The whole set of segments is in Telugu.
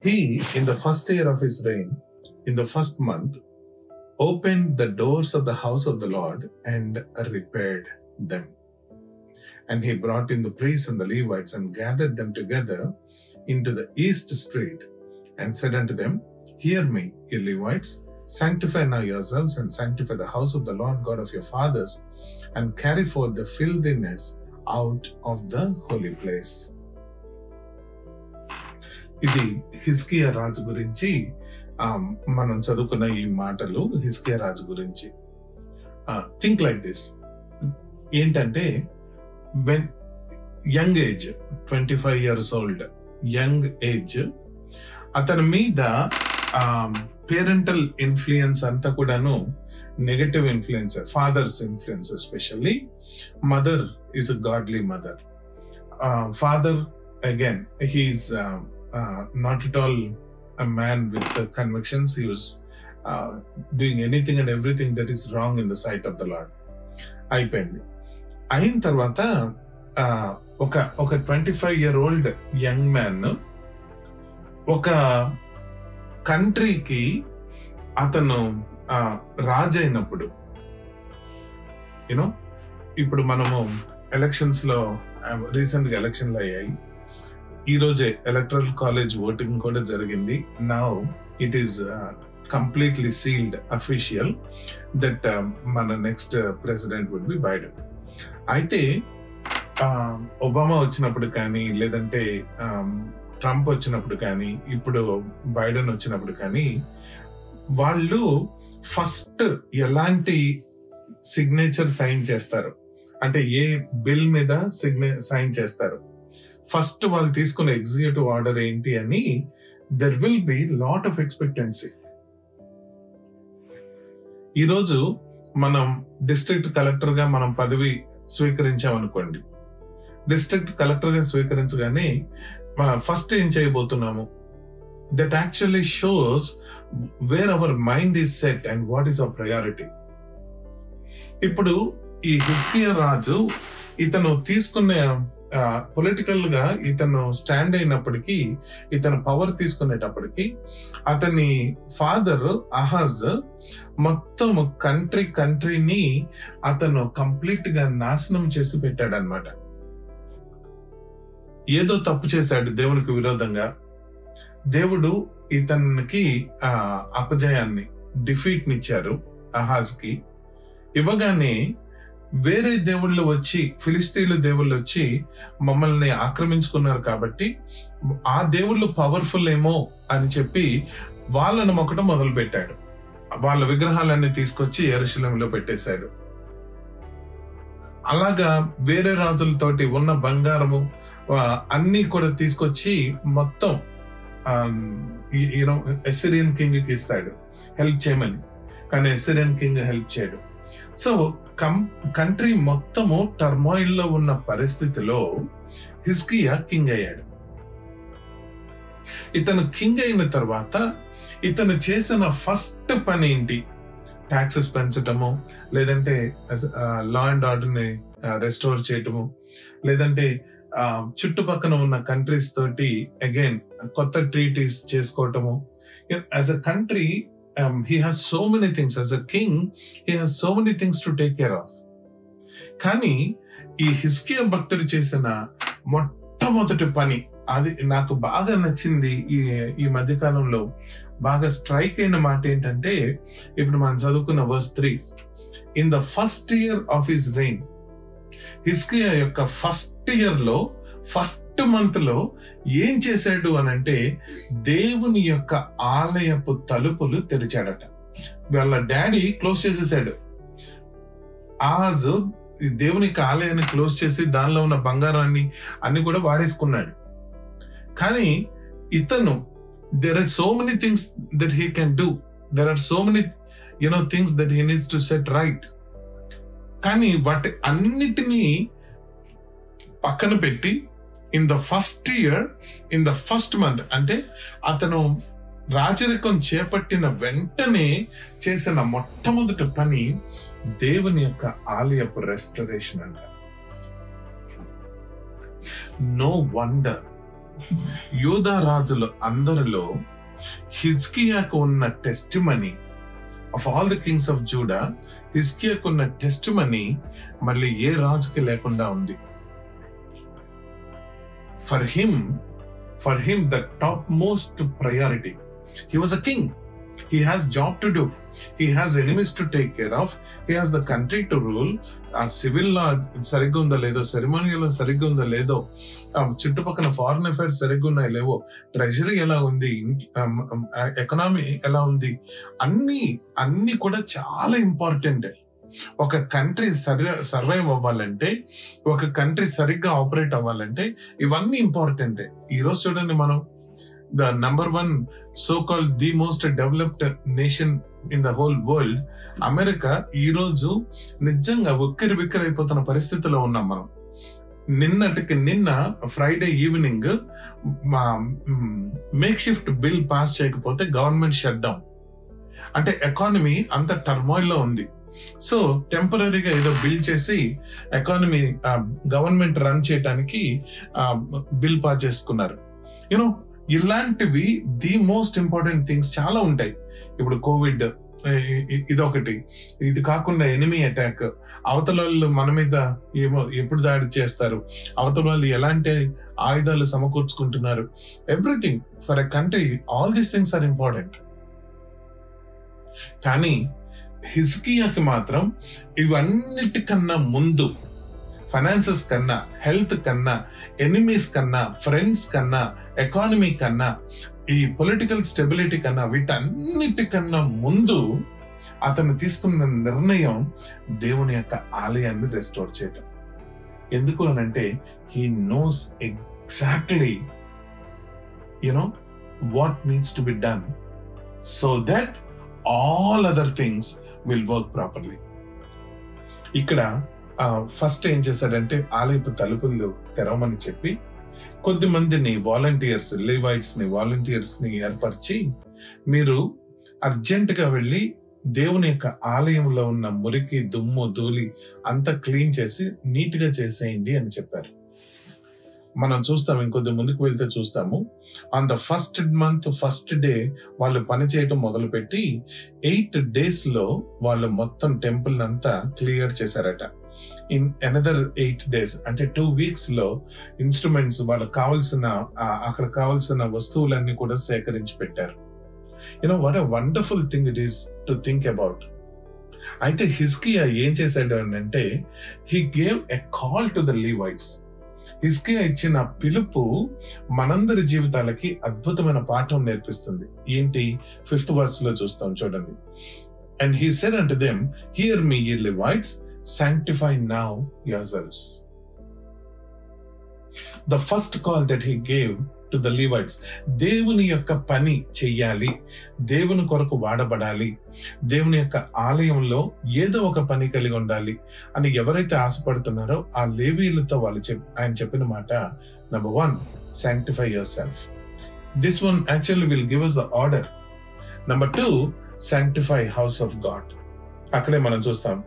He, in the first year of his reign, in the first month, opened the doors of the house of the Lord and repaired them. And he brought in the priests and the Levites and gathered them together into the east street and said unto them, Hear me, ye Levites, sanctify now yourselves and sanctify the house of the Lord God of your fathers, and carry forth the filthiness out of the holy place. ఇది హిస్కియా రాజు గురించి మనం చదువుకున్న ఈ మాటలు హిస్కియా రాజు గురించి. థింక్ లైక్ దిస్ ఏంటంటే when young age twenty five years old young age అతని మీద పేరెంటల్ ఇన్ఫ్లుయెన్స్ అంతా కూడాను negative influence father's influence especially mother is a godly mother father again he is not it all a man with the convictions. He was uh, doing anything and everything that is wrong in the sight of the Lord. అయిపోయింది అయిన తర్వాత ఒక ఒక twenty five year old young man ఒక కంట్రీకి అతను రాజైనప్పుడు అయినప్పుడు యూనో ఇప్పుడు మనము ఎలక్షన్స్లో రీసెంట్గా ఎలక్షన్లు అయ్యాయి ఈ రోజే ఎలక్ట్రల్ కాలేజ్ ఓటింగ్ కూడా జరిగింది. Now it is completely sealed official that మన next president would be Biden అయితే um, ఒబామా వచ్చినప్పుడు కానీ లేదంటే um, ట్రంప్ వచ్చినప్పుడు కానీ ఇప్పుడు బైడెన్ వచ్చినప్పుడు కానీ వాళ్ళు ఫస్ట్ ఎలాంటి సిగ్నేచర్ సైన్ చేస్తారు? అంటే ఏ బిల్ మీద సిగ్నే సైన్ చేస్తారు? ఫస్ట్ వాళ్ళు తీసుకున్న ఎగ్జిక్యూటివ్ ఆర్డర్ ఏంటి అని there will be lot of expectancy ఈరోజు మనం డిస్ట్రిక్ట్ కలెక్టర్గా మనం పదవి స్వీకరించామనుకోండి. డిస్ట్రిక్ట్ కలెక్టర్గా స్వీకరించగానే ఫస్ట్ ఏం చేయబోతున్నాము? That actually shows where our mind is set and what is our priority ఇప్పుడు ఈ హిస్కియా రాజు ఇతను తీసుకున్న పొలిటికల్గా ఇతను స్టాండ్ అయినప్పటికీ ఇతను పవర్ తీసుకునేటప్పటికీ అతని ఫాదర్ అహాజ్ మొత్తం కంట్రీ కంట్రీని అతను కంప్లీట్గా నాశనం చేసి పెట్టాడు అనమాట ఏదో తప్పు చేశాడు దేవునికి విరోధంగా. దేవుడు ఇతనికి ఆ అపజయాన్ని డిఫీట్ నిచ్చారు అహాజ్కి ఇవ్వగానే వేరే దేవుళ్ళు వచ్చి ఫిలిస్తీన్ల దేవుళ్ళు వచ్చి మమ్మల్ని ఆక్రమించుకున్నారు కాబట్టి ఆ దేవుళ్ళు పవర్ఫుల్ ఏమో అని చెప్పి వాళ్ళను మొక్కటం మొదలు పెట్టాడు వాళ్ళ విగ్రహాలన్నీ తీసుకొచ్చి ఎరుశలంలో పెట్టేశాడు. అలాగా వేరే రాజులతోటి ఉన్న బంగారము అన్నీ అన్ని కూడా తీసుకొచ్చి మొత్తం యూనో ఎసిరియన్ కింగ్కి ఇస్తాడు. హెల్ప్ చేయమని. కానీ ఎసిరియన్ కింగ్ హెల్ప్ చేయడు. సో కం కంట్రీ మొత్తము టర్మాయిల్లో ఉన్న పరిస్థితిలో హిస్కియా కింగ్ అయ్యాడు. ఇతను కింగ్ అయిన తర్వాత ఇతను చేసిన ఫస్ట్ పని ఏంటి? ట్యాక్సెస్ పెంచటము లేదంటే లా అండ్ ఆర్డర్ని uh, రెస్టోర్ చేయటము లేదంటే ఆ, చుట్టుపక్కన ఉన్న కంట్రీస్ తోటి అగైన్ కొత్త ట్రీటీస్ చేసుకోవటము. As a country Um, he has so many things as a king he has so many things to take care of కానీ ఈ హిస్కియా భక్తుడు చేసిన మొట్టమొదటి పని అది నాకు బాగా నచ్చింది ఈ ఈ మధ్యకాలంలో బాగా స్ట్రైక్ అయిన మాట ఏంటంటే ఇప్పుడు మనం చదువుకున్న verse three in the first year of his reign హిస్కియా యొక్క ఫస్ట్ ఇయర్లో ఫస్ట్ మంత్లో ఏం చేశాడు అని అంటే దేవుని యొక్క ఆలయపు తలుపులు తెరిచాడట. వాళ్ళ డాడీ క్లోజ్ చేసేసాడు. ఆజ్ ఈ దేవుని యొక్క ఆలయాన్ని క్లోజ్ చేసి దానిలో ఉన్న బంగారాన్ని అన్ని కూడా వాడేసుకున్నాడు. కానీ ఇతను there are so many things that he can do there are so many you know things that he needs to set right కానీ వాటి అన్నిటినీ పక్కన పెట్టి in the first year in the first month అంటే అతను రాజరికం చేపట్టిన వెంటనే చేసిన మొట్టమొదటి పని దేవుని యొక్క ఆలయపు రెస్టరేషన్ అంట. నో వండర్ యూదా రాజులు అందరిలో హిజ్కియాకు ఉన్న testimony of all the kings of Judah హిజ్కియాకు ఉన్న టెస్ట్ మనీ మళ్ళీ ఏ రాజుకి లేకుండా ఉంది? For him for him the top most priority he was a king he has job to do he has enemies to take care of he has the country to rule ఆ సివిల్ లా సరిగ్గా ఉందో లేదో సెరిమోనియల్ సరిగ్గా ఉందో లేదో చుట్టుపక్కల ఫారిన్ అఫైర్స్ సరిగ్గా ఉన్నాయో లేవో ట్రెజరీ ఎలా ఉంది ఎకనామీ ఎలా ఉంది అన్ని అన్ని కూడా చాలా ఇంపార్టెంట్ ఒక కంట్రీ సరి సర్వైవ్ అవ్వాలంటే ఒక కంట్రీ సరిగ్గా ఆపరేట్ అవ్వాలంటే ఇవన్నీ ఇంపార్టెంటే. ఈరోజు చూడండి మనం the number one so call the most developed nation in the whole world America ఈరోజు నిజంగా ఉక్కిరి బిక్కిరి అయిపోతున్న పరిస్థితిలో ఉన్నాం మనం. నిన్నటికి నిన్న ఫ్రైడే ఈవినింగ్ మా మేక్ షిఫ్ట్ బిల్ పాస్ చేయకపోతే గవర్నమెంట్ షట్ డౌన్. అంటే ఎకానమీ అంత టర్మోయిల్లో ఉంది. సో టెంపరీగా ఏదో బిల్ చేసి ఎకానమీ గవర్నమెంట్ రన్ చేయడానికి బిల్ పాస్ చేసుకున్నారు. యూనో ఇలాంటివి ది మోస్ట్ ఇంపార్టెంట్ థింగ్స్ చాలా ఉంటాయి. ఇప్పుడు కోవిడ్ ఇదొకటి. ఇది కాకుండా ఎనిమీ అటాక్. అవతల వాళ్ళు మన మీద ఏమో ఎప్పుడు దాడి చేస్తారు? అవతల వాళ్ళు ఎలాంటి ఆయుధాలు సమకూర్చుకుంటున్నారు? Everything. For a country all these things are important. కానీ హిస్కియాకి మాత్రం ఇవన్నిటికన్నా ముందు ఫైనాన్సెస్ కన్నా హెల్త్ కన్నా ఎనిమీస్ కన్నా ఫ్రెండ్స్ కన్నా ఎకానమీ కన్నా ఈ పొలిటికల్ స్టెబిలిటీ కన్నా వీటన్నిటికన్నా ముందు అతను తీసుకున్న నిర్ణయం దేవుని యొక్క ఆలయాన్ని రెస్టోర్ చేయటం. ఎందుకు అనంటే he knows exactly you know what needs to be done so that all other things will work properly ఇక్కడ ఫస్ట్ ఏం చేశాడంటే ఆలయపు తలుపులు తెరవమని చెప్పి కొద్ది మందిని వాలంటీర్స్ లివైట్స్ని వాలంటీర్స్ని ఏర్పరిచి మీరు అర్జెంట్గా వెళ్ళి దేవుని యొక్క ఆలయంలో ఉన్న మురికి దుమ్ము ధూళి అంతా క్లీన్ చేసి నీట్గా చేసేయండి అని చెప్పారు. మనం చూస్తాం ఇంకొద్ది ముందుకు వెళ్తే చూస్తాము. On the first month first day వాళ్ళు పని చేయటం మొదలుపెట్టి ఎయిట్ డేస్లో వాళ్ళు మొత్తం టెంపుల్ అంతా క్లియర్ చేశారట. ఇన్ అనదర్ ఎయిట్ డేస్ అంటే టూ వీక్స్లో ఇన్స్ట్రుమెంట్స్ వాళ్ళకి కావాల్సిన అక్కడ కావాల్సిన వస్తువులన్నీ కూడా సేకరించి పెట్టారు. You know what a wonderful thing it is to think about అయితే హిస్కియా ఏం చేశాడు అంటే he gave a call to the Levites హిస్కియా ఇచ్చిన పిలుపు మనందరి జీవితాలకి అద్భుతమైన పాఠం నేర్పిస్తుంది. ఏంటి? ఫిఫ్త్ వర్స్లో చూస్తాం చూడండి. And he said and them hear me ye Levites sanctify now yourselves. The first call that he gave to the Levites దేవుని యొక్క పని చెయ్యాలి. దేవుని కొరకు వాడబడాలి. దేవుని యొక్క ఆలయంలో ఏదో ఒక పని కలిగి ఉండాలి అని ఎవరైతే ఆశపడుతున్నారో ఆ లేవీలతో వాళ్ళు చెప్ ఆయన చెప్పిన మాట number one sanctify yourself this one actually will give us the order number two sanctify house of God అక్కడే మనం చూస్తాం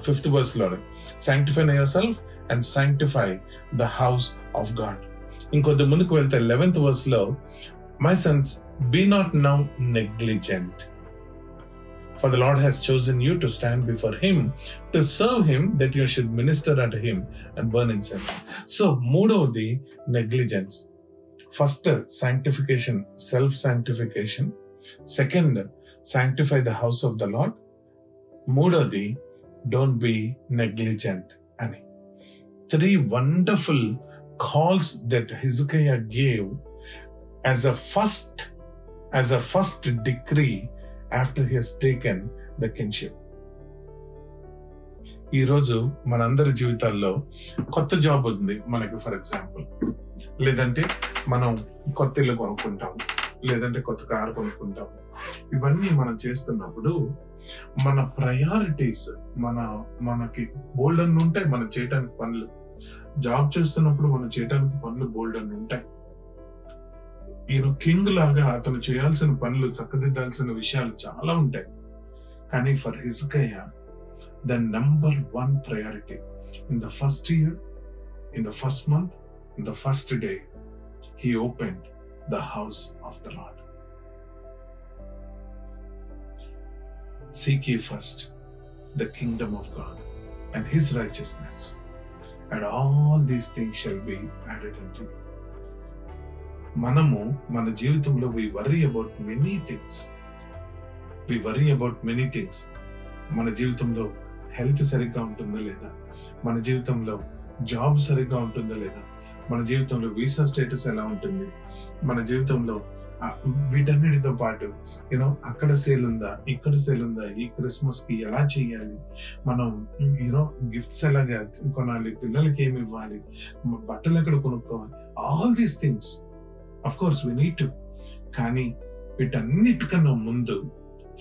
fifth వర్స్లోనే. Sanctify yourself and sanctify the house of God ఇంకొద్ది ముందుకు వెళ్తే లెవెన్త్ వర్స్ లో my sons be not now negligent For the Lord has chosen you to stand before Him, to serve Him, that you should minister unto Him and burn incense. So, మూడవది negligence first sanctification, self sanctification. Second sanctify the house of the Lord. మూడవది డోంట్ బి నెగ్లిజెంట్ అని three wonderful Calls that Hezekiah gave as a first as a first decree after he has taken the kinship. ఈరోజు మనందరి జీవితాల్లో కొత్త జాబ్ ఉంది మనకి ఫర్ ఎగ్జాంపుల్ లేదంటే మనం కొత్త ఇల్లు కొనుక్కుంటాం లేదంటే కొత్త కారు కొనుక్కుంటాం ఇవన్నీ మనం చేస్తున్నప్పుడు మన ప్రయారిటీస్ మన మనకి బోల్డన్ ఉంటాయి మనం చేయడానికి పనులు జాబ్ చేస్తున్నప్పుడు మనం చేయడానికి పనులు బోల్డ్ అని ఉంటాయి. ఈయన కింగ్ లాగా అతను చేయాల్సిన పనులు చక్కదిద్దాల్సిన విషయాలు చాలా ఉంటాయి. కానీ for హిజ్కయ్య the number one priority in the first year in the first month in the first day he open the house of the Lord Seek ye first the kingdom of God and his righteousness, and all these things shall be added unto మనము మన జీవితంలో we worry about many things we worry about many things మన జీవితంలో హెల్త్ సరిగ్గా ఉంటుందా లేదా? మన జీవితంలో జాబ్ సరిగ్గా ఉంటుందా లేదా? మన జీవితంలో వీసా స్టేటస్ ఎలా ఉంటుంది? మన జీవితంలో వీటన్నిటితో పాటు యూనో అక్కడ సేల్ ఉందా ఇక్కడ సేల్ ఉందా ఈ క్రిస్మస్కి ఎలా చేయాలి మనం యూనో గిఫ్ట్స్ ఎలాగా కొనాలి పిల్లలకి ఏమి ఇవ్వాలి బట్టలు ఎక్కడ కొనుక్కోవాలి all these things of course we need to కానీ వీటన్నిటికన్నా ముందు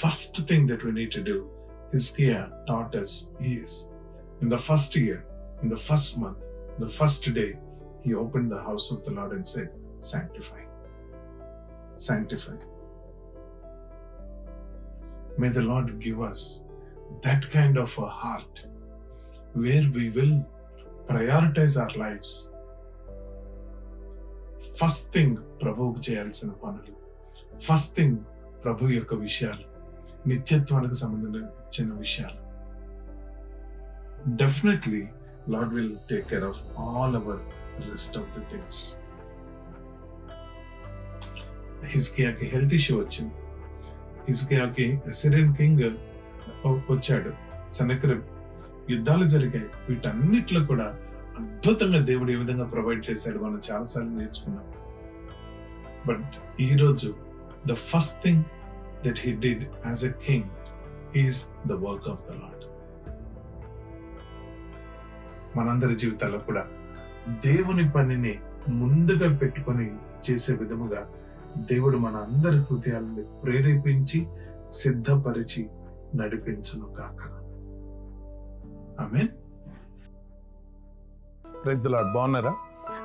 first thing that we need to do హిస్కియా taught is in the first year in the first month the first day day he opened the house of the lord and said sanctify. Sanctified. may the lord give us that kind of a heart where we will prioritize our lives. First thing ప్రభువుకు చేయాల్సిన పనులు. ఫస్ట్ థింగ్ ప్రభు యొక్క విషయాలు నిత్యత్వానికి సంబంధించిన విషయాలు. Definitely Lord will take care of all our rest of the things హిజ్కియాకి health issue వచ్చింది. హిజ్కియాకి సిరియన్ కింగ్ వచ్చాడు. సనక్రబ్ యుద్ధాలు జరిగాయి. వీటన్నిట్లో కూడా అద్భుతంగా దేవుడు ఏ విధంగా ప్రొవైడ్ చేశాడు మనం చాలాసార్లు నేర్చుకున్నాం. బట్ ఈ రోజు the first thing that he did as a king is the work of the Lord మనందరి జీవితాల్లో కూడా దేవుని పనిని ముందుగా పెట్టుకొని చేసే విధముగా దేవుడు మన అందరి హృదయాలను ప్రేరేపించి సిద్ధపరిచి నడిపించును కాక ఆమెన్. ప్రైజ్ ద లాడ్ బాగున్నారా?